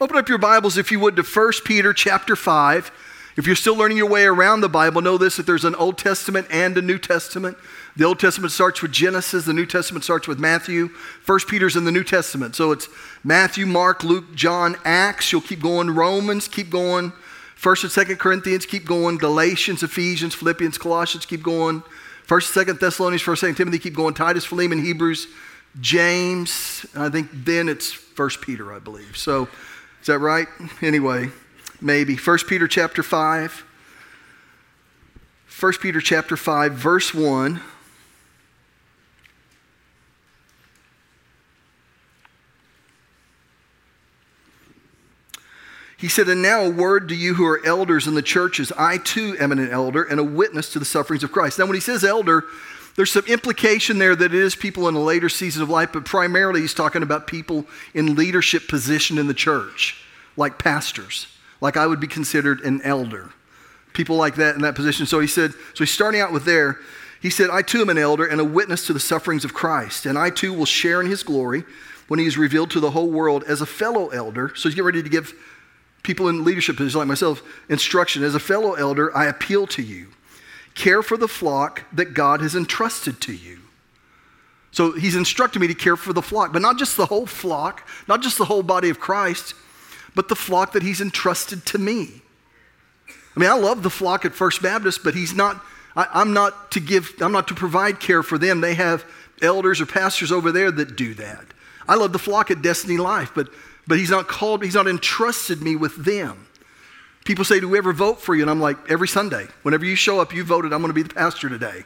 Open up your Bibles, if you would, to 1 Peter chapter 5. If you're still learning your way around the Bible, know this that there's an Old Testament and a New Testament. The Old Testament starts with Genesis, the New Testament starts with Matthew. First Peter's in the New Testament. So it's Matthew, Mark, Luke, John, Acts. You'll keep going. Romans, keep going. First and Second Corinthians, keep going. Galatians, Ephesians, Philippians, Colossians, keep going. First, and Second Thessalonians, First, Second Timothy, keep going. Titus, Philemon, Hebrews, James. I think then it's First Peter, I believe. So is that right? Anyway, maybe. 1 Peter chapter 5. 1 Peter chapter 5, verse 1. He said, And now a word to you who are elders in the churches. I too am an elder and a witness to the sufferings of Christ. Now, when he says elder, there's some implication there that it is people in a later season of life, but primarily he's talking about people in leadership position in the church, like pastors, like I would be considered an elder. People like that in that position. So he said, so he's starting out with there. He said, I too am an elder and a witness to the sufferings of Christ, and I too will share in his glory when he is revealed to the whole world as a fellow elder. So he's getting ready to give people in leadership positions like myself instruction. As a fellow elder, I appeal to you Care for the flock that God has entrusted to you. So he's instructed me to care for the flock, but not just the whole flock, not just the whole body of Christ, but the flock that he's entrusted to me. I mean, I love the flock at First Baptist, but he's not, I, am not to give, I'm not to provide care for them. They have elders or pastors over there that do that. I love the flock at Destiny Life, but, but he's not called, he's not entrusted me with them. People say, Do we ever vote for you? And I'm like, Every Sunday. Whenever you show up, you voted, I'm going to be the pastor today.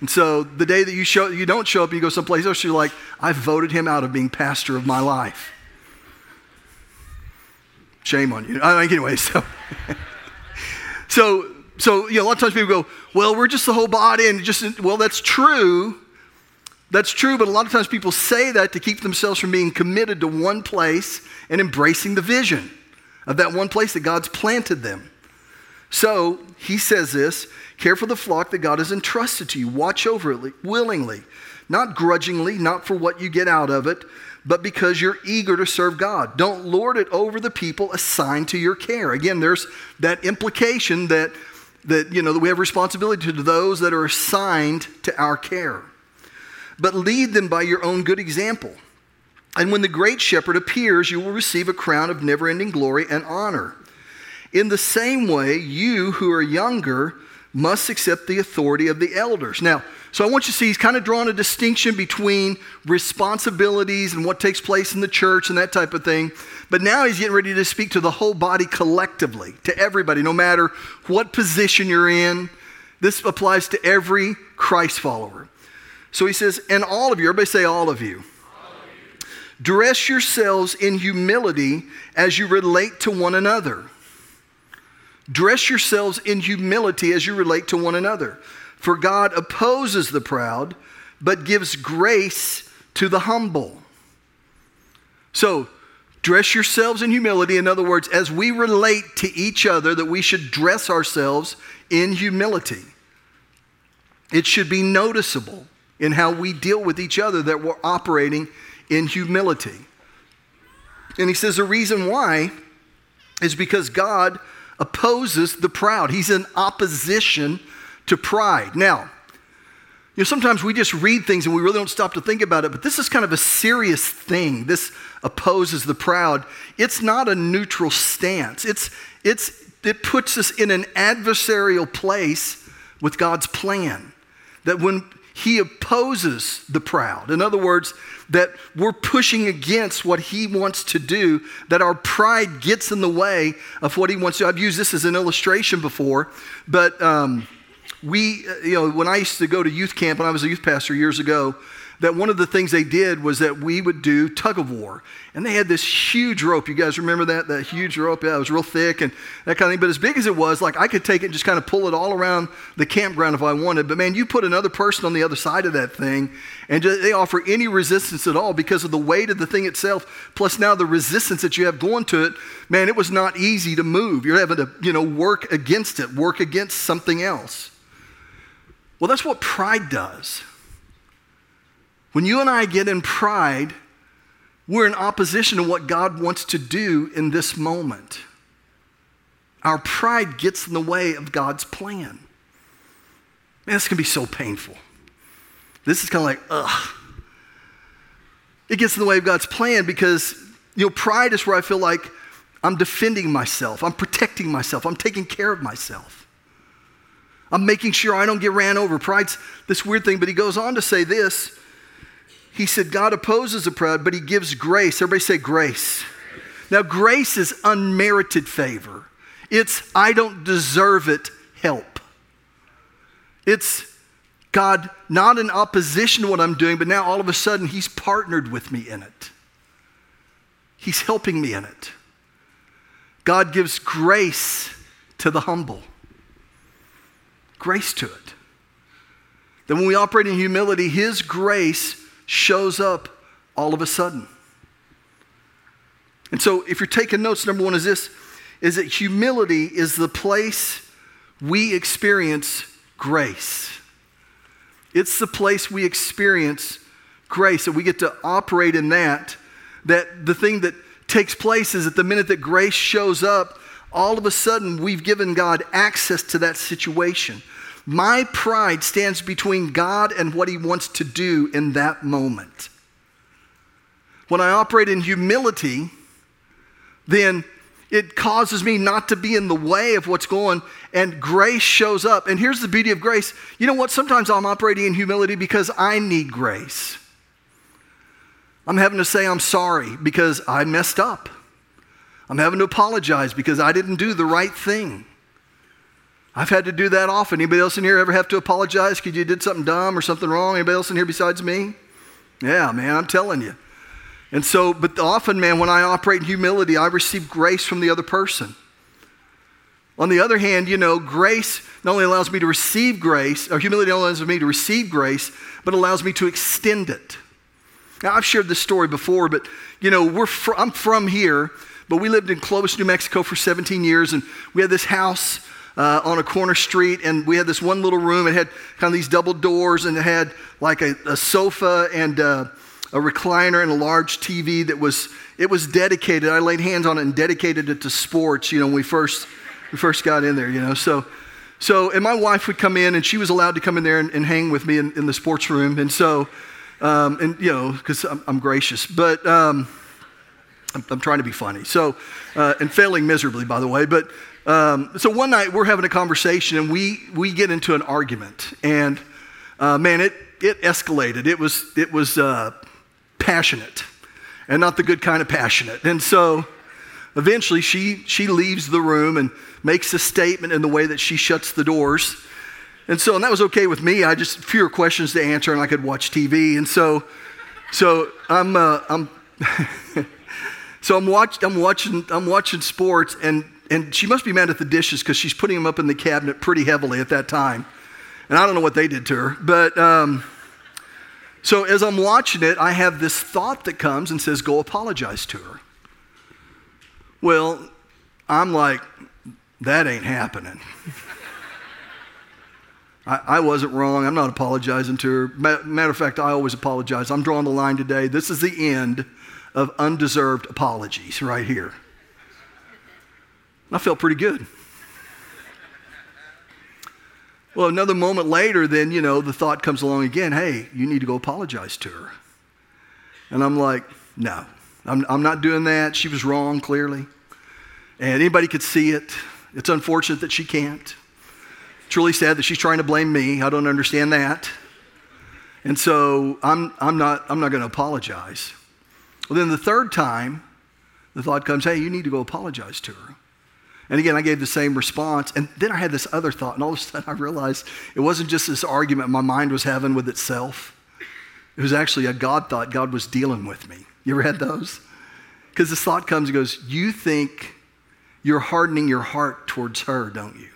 And so the day that you, show, you don't show up you go someplace else, you're like, I voted him out of being pastor of my life. Shame on you. I mean, anyway, so. so, so, you know, a lot of times people go, well, we're just the whole body, and just, well, that's true. That's true, but a lot of times people say that to keep themselves from being committed to one place and embracing the vision of that one place that God's planted them. So he says this care for the flock that God has entrusted to you. Watch over it willingly, not grudgingly, not for what you get out of it, but because you're eager to serve God. Don't lord it over the people assigned to your care. Again, there's that implication that, that, you know, that we have responsibility to those that are assigned to our care. But lead them by your own good example. And when the great shepherd appears, you will receive a crown of never ending glory and honor. In the same way, you who are younger must accept the authority of the elders. Now, so I want you to see he's kind of drawn a distinction between responsibilities and what takes place in the church and that type of thing. But now he's getting ready to speak to the whole body collectively, to everybody, no matter what position you're in. This applies to every Christ follower. So he says, and all of you, everybody say all of you. Dress yourselves in humility as you relate to one another. Dress yourselves in humility as you relate to one another. For God opposes the proud, but gives grace to the humble. So, dress yourselves in humility. In other words, as we relate to each other, that we should dress ourselves in humility. It should be noticeable in how we deal with each other that we're operating in humility. And he says the reason why is because God opposes the proud. He's in opposition to pride. Now, you know, sometimes we just read things and we really don't stop to think about it, but this is kind of a serious thing. This opposes the proud. It's not a neutral stance. It's, it's, it puts us in an adversarial place with God's plan. That when He opposes the proud, in other words, that we're pushing against what he wants to do, that our pride gets in the way of what he wants to. do. I've used this as an illustration before, but um, we, you know, when I used to go to youth camp when I was a youth pastor years ago, that one of the things they did was that we would do tug of war. And they had this huge rope. You guys remember that? That huge rope? Yeah, it was real thick and that kind of thing. But as big as it was, like I could take it and just kind of pull it all around the campground if I wanted. But man, you put another person on the other side of that thing and just, they offer any resistance at all because of the weight of the thing itself, plus now the resistance that you have going to it. Man, it was not easy to move. You're having to, you know, work against it, work against something else. Well, that's what pride does. When you and I get in pride, we're in opposition to what God wants to do in this moment. Our pride gets in the way of God's plan. Man, this can be so painful. This is kind of like, ugh. It gets in the way of God's plan because, you know, pride is where I feel like I'm defending myself, I'm protecting myself, I'm taking care of myself. I'm making sure I don't get ran over. Pride's this weird thing, but he goes on to say this. He said, God opposes the proud, but he gives grace. Everybody say grace. Now, grace is unmerited favor. It's, I don't deserve it, help. It's, God, not in opposition to what I'm doing, but now all of a sudden He's partnered with me in it. He's helping me in it. God gives grace to the humble, grace to it. Then when we operate in humility, His grace shows up all of a sudden. And so, if you're taking notes, number one is this is that humility is the place we experience grace. It's the place we experience grace, and we get to operate in that. That the thing that takes place is that the minute that grace shows up, all of a sudden we've given God access to that situation. My pride stands between God and what He wants to do in that moment. When I operate in humility, then it causes me not to be in the way of what's going, and grace shows up. And here's the beauty of grace. You know what? Sometimes I'm operating in humility because I need grace. I'm having to say I'm sorry because I messed up. I'm having to apologize because I didn't do the right thing. I've had to do that often. Anybody else in here ever have to apologize because you did something dumb or something wrong? Anybody else in here besides me? Yeah, man, I'm telling you. And so, but often, man, when I operate in humility, I receive grace from the other person. On the other hand, you know, grace not only allows me to receive grace, or humility allows me to receive grace, but allows me to extend it. Now, I've shared this story before, but, you know, we're fr- I'm from here, but we lived in Clovis, New Mexico for 17 years, and we had this house uh, on a corner street, and we had this one little room. It had kind of these double doors, and it had like a, a sofa and uh, a recliner and a large TV that was it was dedicated. I laid hands on it and dedicated it to sports. You know, when we first we first got in there. You know, so so and my wife would come in, and she was allowed to come in there and, and hang with me in, in, the sports room, and so um, and you know because I'm, I'm, gracious, but. Um, I'm, trying to be funny. So, uh, and failing miserably, by the way. But um, so one night we're having a conversation and we we get into an argument, and uh, man, it it escalated. It was it was uh, passionate and not the good kind of passionate. And so eventually she, she leaves the room and makes a statement in the way that she shuts the doors. And so, and that was okay with me. I just fewer questions to answer and I could watch TV. And so, so I'm, uh, I'm, so I'm, watch, I'm watching, I'm watching sports and, and she must be mad at the dishes because she's putting them up in the cabinet pretty heavily at that time. And I don't know what they did to her, but, um, so as I'm watching it, I have this thought that comes and says, Go apologize to her. Well, I'm like, That ain't happening. I, I, wasn't wrong. I'm not apologizing to her. Matter of fact, I always apologize. I'm drawing the line today. This is the end of undeserved apologies right here. I felt pretty good. Well, another moment later, then, you know, the thought comes along again hey, you need to go apologize to her. And I'm like, no, I'm, I'm not doing that. She was wrong, clearly. And anybody could see it. It's unfortunate that she can't. It's really sad that she's trying to blame me. I don't understand that. And so I'm, I'm not, I'm not going to apologize. Well, then the third time, the thought comes, hey, you need to go apologize to her. And again, I gave the same response. And then I had this other thought, and all of a sudden I realized it wasn't just this argument my mind was having with itself. It was actually a God thought God was dealing with me. You ever had those? Because this thought comes and goes, You think you're hardening your heart towards her, don't you?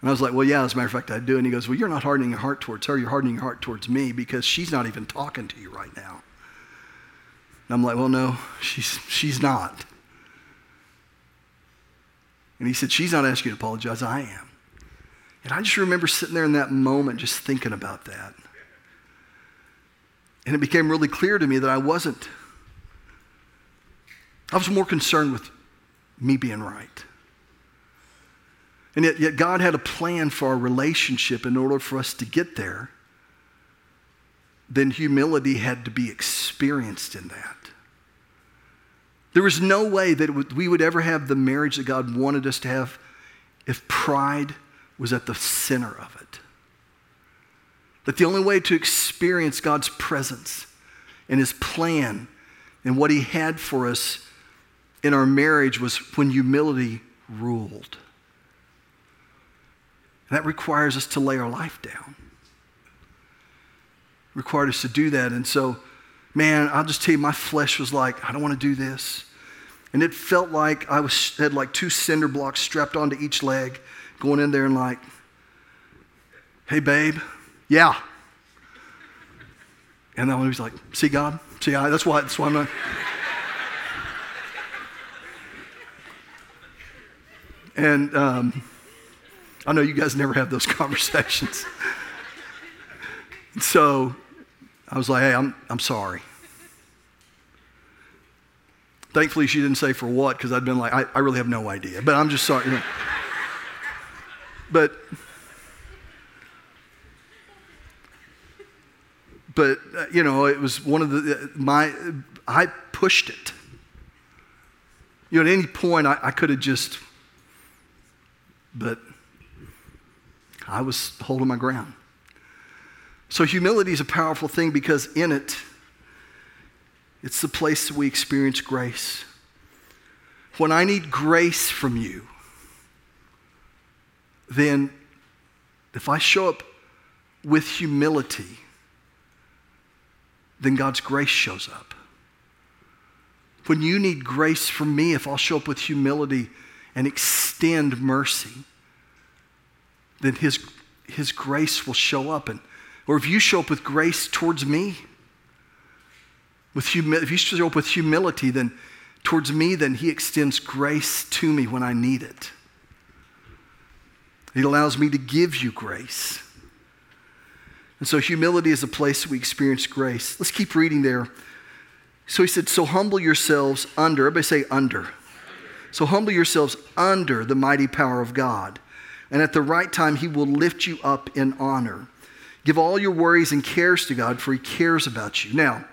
And I was like, Well, yeah, as a matter of fact, I do. And he goes, Well, you're not hardening your heart towards her, you're hardening your heart towards me because she's not even talking to you right now. And I'm like, Well, no, she's, she's not. And he said, She's not asking you to apologize, I am. And I just remember sitting there in that moment just thinking about that. And it became really clear to me that I wasn't I was more concerned with me being right. And yet, yet God had a plan for our relationship in order for us to get there. Then humility had to be experienced in that. There was no way that we would ever have the marriage that God wanted us to have if pride was at the center of it. That the only way to experience God's presence and His plan and what He had for us in our marriage was when humility ruled. That requires us to lay our life down. It required us to do that. And so, man, I'll just tell you, my flesh was like, I don't want to do this. And it felt like I was, had like two cinder blocks strapped onto each leg, going in there and like, hey, babe, yeah. And then he was like, see, God? See, I, that's why, that's why I'm not. and um, I know you guys never have those conversations. so I was like, hey, I'm, I'm sorry. Thankfully, she didn't say for what, because I'd been like, I, I really have no idea. But I'm just sorry. But, but uh, you know, it was one of the, uh, my, I pushed it. You know, at any point, I, I could have just, but I was holding my ground. So humility is a powerful thing because in it, it's the place that we experience grace. When I need grace from you, then if I show up with humility, then God's grace shows up. When you need grace from me, if I'll show up with humility and extend mercy, then His, His grace will show up. And, or if you show up with grace towards me, with humi- if you show up with humility, then towards me, then He extends grace to me when I need it. He allows me to give you grace. And so humility is a place we experience grace. Let's keep reading there. So he said, So humble yourselves under, everybody say under. So humble yourselves under the mighty power of God. And at the right time, he will lift you up in honor. Give all your worries and cares to God, for he cares about you. Now,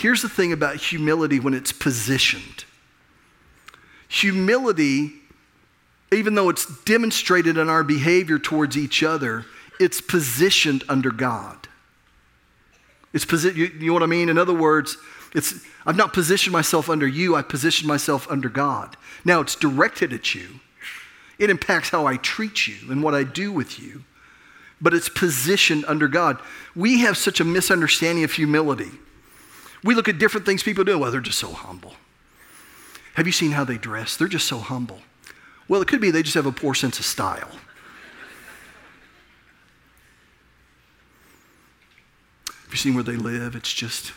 Here's the thing about humility when it's positioned humility, even though it's demonstrated in our behavior towards each other, it's positioned under God. It's posi- you, you know what I mean? In other words, it's, I've not positioned myself under you, I positioned myself under God. Now it's directed at you. It impacts how I treat you and what I do with you, but it's positioned under God. We have such a misunderstanding of humility. We look at different things people do. Well, they're just so humble. Have you seen how they dress? They're just so humble. Well, it could be they just have a poor sense of style. Have you seen where they live? It's just,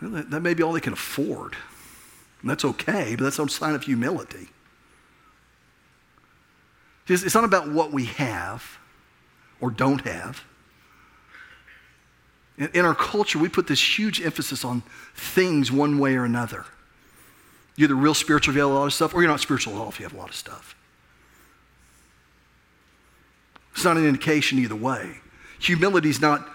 well, that, that may be all they can afford. And that's okay, but that's no sign of humility. It's not about what we have or don't have. In our culture, we put this huge emphasis on things one way or another. You're either real spiritual if you have a lot of stuff, or you're not spiritual at all if you have a lot of stuff. It's not an indication either way. Humility is not,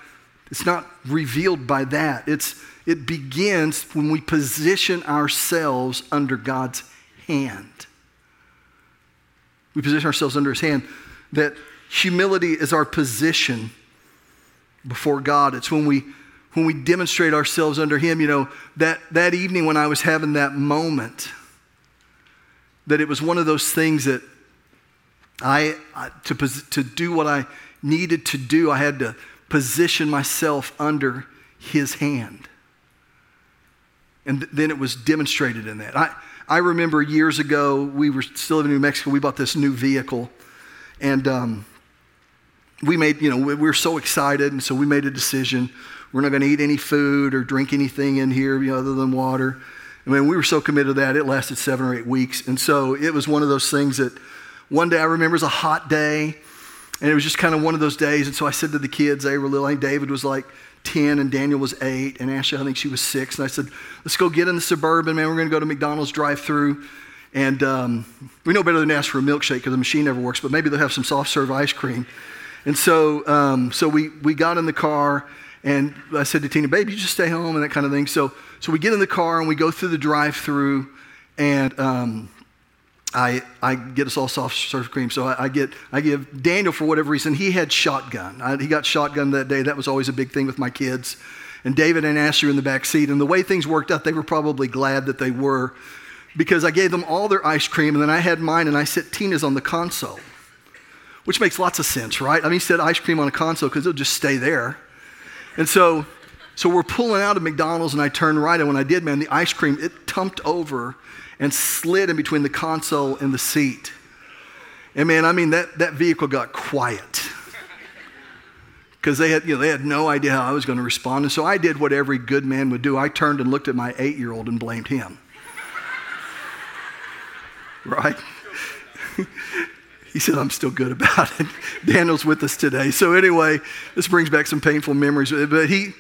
it's not revealed by that. It's, it begins when we position ourselves under God's hand. We position ourselves under His hand. That humility is our position before God. It's when we when we demonstrate ourselves under Him. You know, that, that evening when I was having that moment, that it was one of those things that I, to, to do what I needed to do, I had to position myself under His hand. And th- then it was demonstrated in that. I, I remember years ago, we were still living in New Mexico, we bought this new vehicle. And um, we made, you know, we were so excited, and so we made a decision. We're not going to eat any food or drink anything in here, you know, other than water. I mean, we were so committed to that, it lasted seven or eight weeks. And so it was one of those things that one day I remember it was a hot day, and it was just kind of one of those days. And so I said to the kids, they were little, David was like 10 and Daniel was 8 and Ashley, I think she was 6. And I said, let's go get in the Suburban, man. We're going to go to McDonald's drive through. And um, we know better than ask for a milkshake because the machine never works, but maybe they'll have some soft serve ice cream. And so, um, so we, we got in the car and I said to Tina, babe, you just stay home and that kind of thing. So, so we get in the car and we go through the drive through and um, I, I get us all soft serve cream. So I, I, get, I give Daniel, for whatever reason, he had shotgun. I, he got shotgun that day. That was always a big thing with my kids. And David and Ashley in the back seat. And the way things worked out, they were probably glad that they were because I gave them all their ice cream and then I had mine and I set Tina's on the console, which makes lots of sense, right? I mean, set ice cream on a console because it'll just stay there. And so, so we're pulling out of McDonald's and I turned right. And when I did, man, the ice cream, it tumped over and slid in between the console and the seat. And man, I mean, that, that vehicle got quiet. Because they had, you know, they had no idea how I was going to respond. And so I did what every good man would do. I turned and looked at my eight year old and blamed him. right? he said, I'm still good about it. Daniel's with us today. So, anyway, this brings back some painful memories. But he,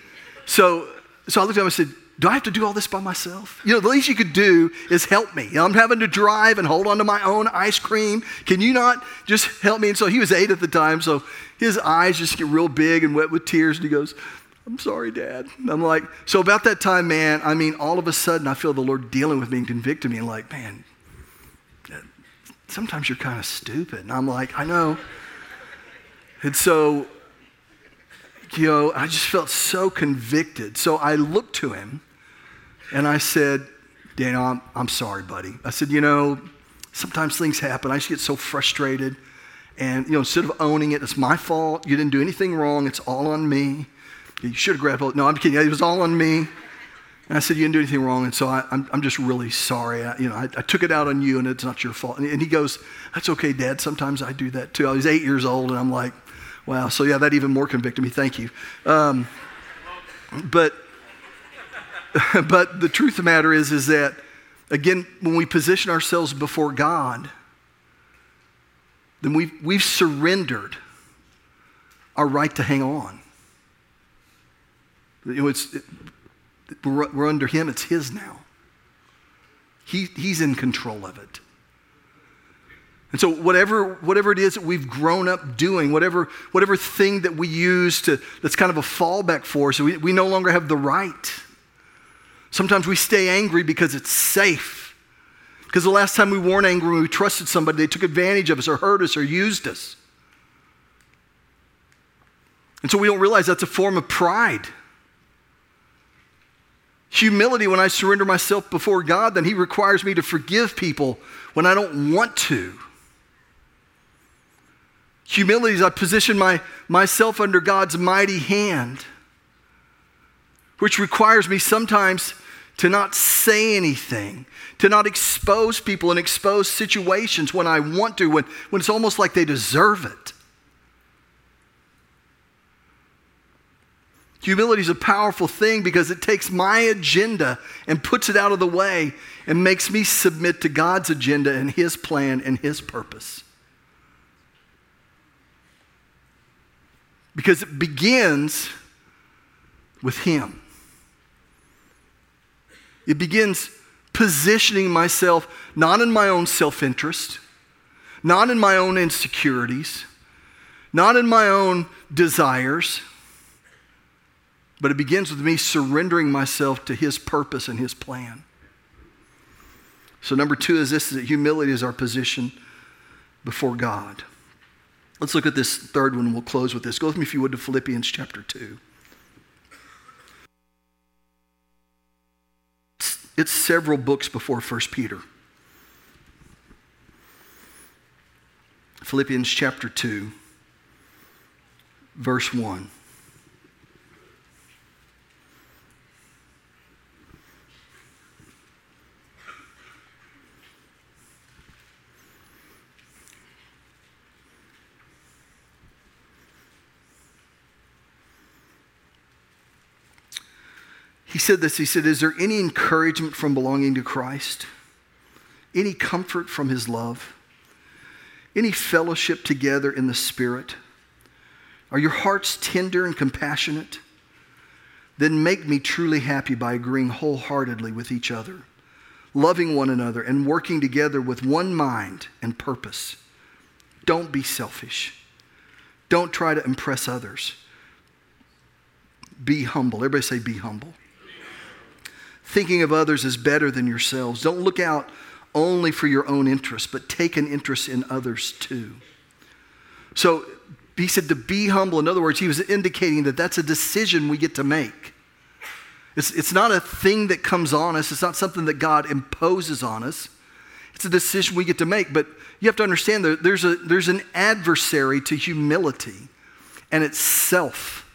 so, so I looked at him and said, do I have to do all this by myself? You know, the least you could do is help me. You know, I'm having to drive and hold on to my own ice cream. Can you not just help me? And so he was eight at the time, so his eyes just get real big and wet with tears. And he goes, I'm sorry, Dad. And I'm like, so about that time, man, I mean, all of a sudden I feel the Lord dealing with me and convicting me and like, man, sometimes you're kind of stupid. And I'm like, I know. And so you know, I just felt so convicted. So I looked to him and I said, Daniel, I'm, I'm sorry, buddy. I said, you know, sometimes things happen. I just get so frustrated. And, you know, instead of owning it, it's my fault. You didn't do anything wrong. It's all on me. You should have grabbed hold. No, I'm kidding. It was all on me. And I said, you didn't do anything wrong. And so I, am just really sorry. I, you know, I, I, took it out on you and it's not your fault. And, and he goes, that's okay, Dad. Sometimes I do that too. I was eight years old and I'm like, wow. So yeah, that even more convicted me. Thank you. Um, but but the truth of the matter is, is that, again, when we position ourselves before God, then we've, we've surrendered our right to hang on. You know, it's, it, we're, we're under Him, it's His now. He, he's in control of it. And so, whatever, whatever it is that we've grown up doing, whatever, whatever thing that we use to, that's kind of a fallback for us, we, we no longer have the right Sometimes we stay angry because it's safe. Because the last time we weren't angry, we trusted somebody, they took advantage of us or hurt us or used us. And so we don't realize that's a form of pride. Humility, when I surrender myself before God, then He requires me to forgive people when I don't want to. Humility is I position my, myself under God's mighty hand, which requires me sometimes to not say anything, to not expose people and expose situations when I want to, when, when it's almost like they deserve it. Humility is a powerful thing because it takes my agenda and puts it out of the way and makes me submit to God's agenda and His plan and His purpose. Because it begins with Him. It begins positioning myself not in my own self interest, not in my own insecurities, not in my own desires, but it begins with me surrendering myself to His purpose and His plan. So, number two is this is that humility is our position before God. Let's look at this third one we'll close with this. Go with me, if you would, to Philippians chapter 2. It's several books before 1 Peter. Philippians chapter 2, verse 1. Said this He said, Is there any encouragement from belonging to Christ? Any comfort from his love? Any fellowship together in the Spirit? Are your hearts tender and compassionate? then make me truly happy by agreeing wholeheartedly with each other, loving one another, and working together with one mind and purpose. Don't be selfish. Don't try to impress others. Be humble. Everybody say, be humble. Thinking of others is better than yourselves. Don't look out only for your own interest, but take an interest in others too. So he said to be humble. In other words, he was indicating that that's a decision we get to make. It's, it's not a thing that comes on us, it's not something that God imposes on us. It's a decision we get to make. But you have to understand that there's, a, there's an adversary to humility, and it's self,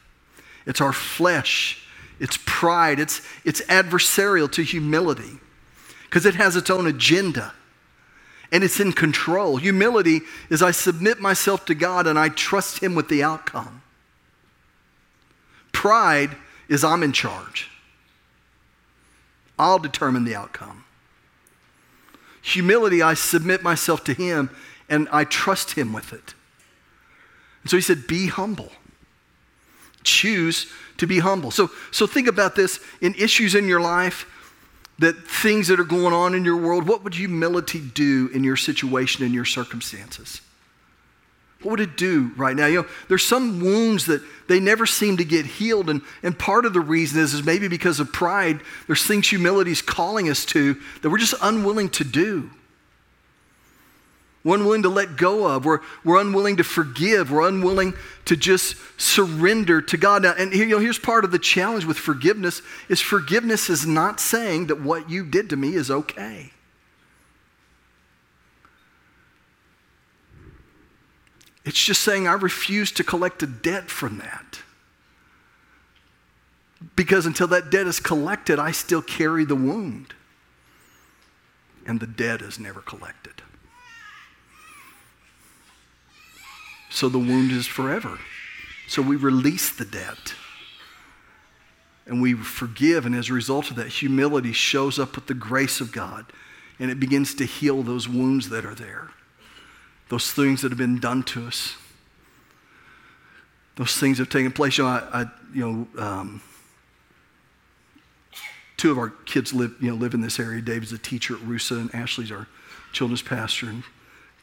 it's our flesh, it's pride, it's, it's adversarial to humility because it has its own agenda and it's in control. Humility is I submit myself to God and I trust Him with the outcome. Pride is I'm in charge. I'll determine the outcome. Humility, I submit myself to Him and I trust Him with it. And so He said, Be humble. Choose to be humble. So, so think about this in issues in your life that things that are going on in your world, what would humility do in your situation, in your circumstances? What would it do right now? You know, there's some wounds that they never seem to get healed, and, and part of the reason is, is maybe because of pride, there's things humility is calling us to that we're just unwilling to do. We're unwilling to let go of. We're, we're unwilling to forgive. We're unwilling to just surrender to God. Now, and here, you know, here's part of the challenge with forgiveness is forgiveness is not saying that what you did to me is okay. It's just saying I refuse to collect a debt from that. Because until that debt is collected, I still carry the wound. And the debt is never collected. So the wound is forever. So we release the debt. And we forgive. And as a result of that, humility shows up with the grace of God. And it begins to heal those wounds that are there, those things that have been done to us. Those things have taken place. You know, I, I you know, um, two of our kids live, you know, live in this area. David's a teacher at Rusa, and Ashley's our children's pastor. And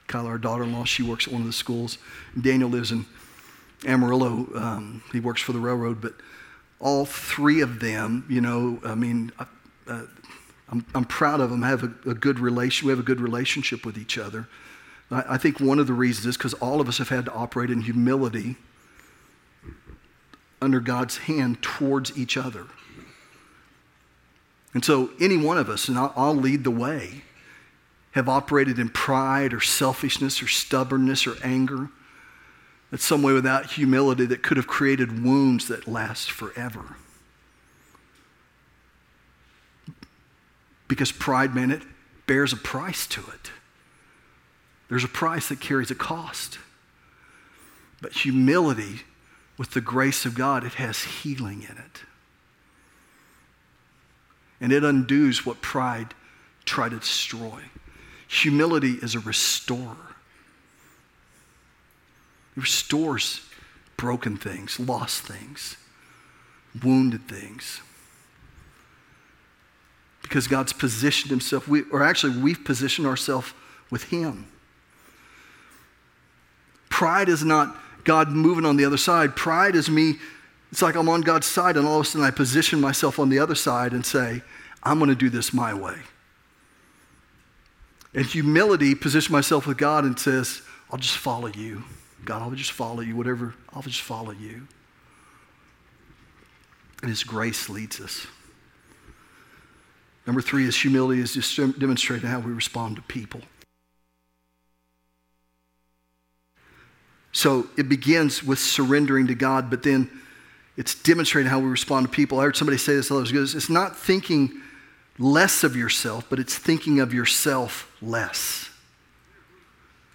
Kyla, our daughter in law, she works at one of the schools. Daniel lives in Amarillo. Um, he works for the railroad. But all three of them, you know, I mean, uh, uh, I'm, I'm, proud of them. I have a, a, good relation. We have a good relationship with each other. I, I think one of the reasons is because all of us have had to operate in humility under God's hand towards each other. And so, any one of us, and I'll, I'll lead the way, have operated in pride or selfishness or stubbornness or anger. in some way without humility that could have created wounds that last forever. Because pride, man, it bears a price to it. There's a price that carries a cost. But humility, with the grace of God, it has healing in it. And it undoes what pride tried to destroy. Humility is a restorer. It restores broken things, lost things, wounded things. Because God's positioned himself, we, or actually, we've positioned ourselves with him. Pride is not God moving on the other side. Pride is me, it's like I'm on God's side, and all of a sudden I position myself on the other side and say, I'm going to do this my way. And humility, position myself with God and says, I'll just follow you. God, I'll just follow you. Whatever, I'll just follow you. And His grace leads us. Number three is humility is just demonstrating how we respond to people. So it begins with surrendering to God, but then it's demonstrating how we respond to people. I heard somebody say this, was good. It's not thinking less of yourself, but it's thinking of yourself less.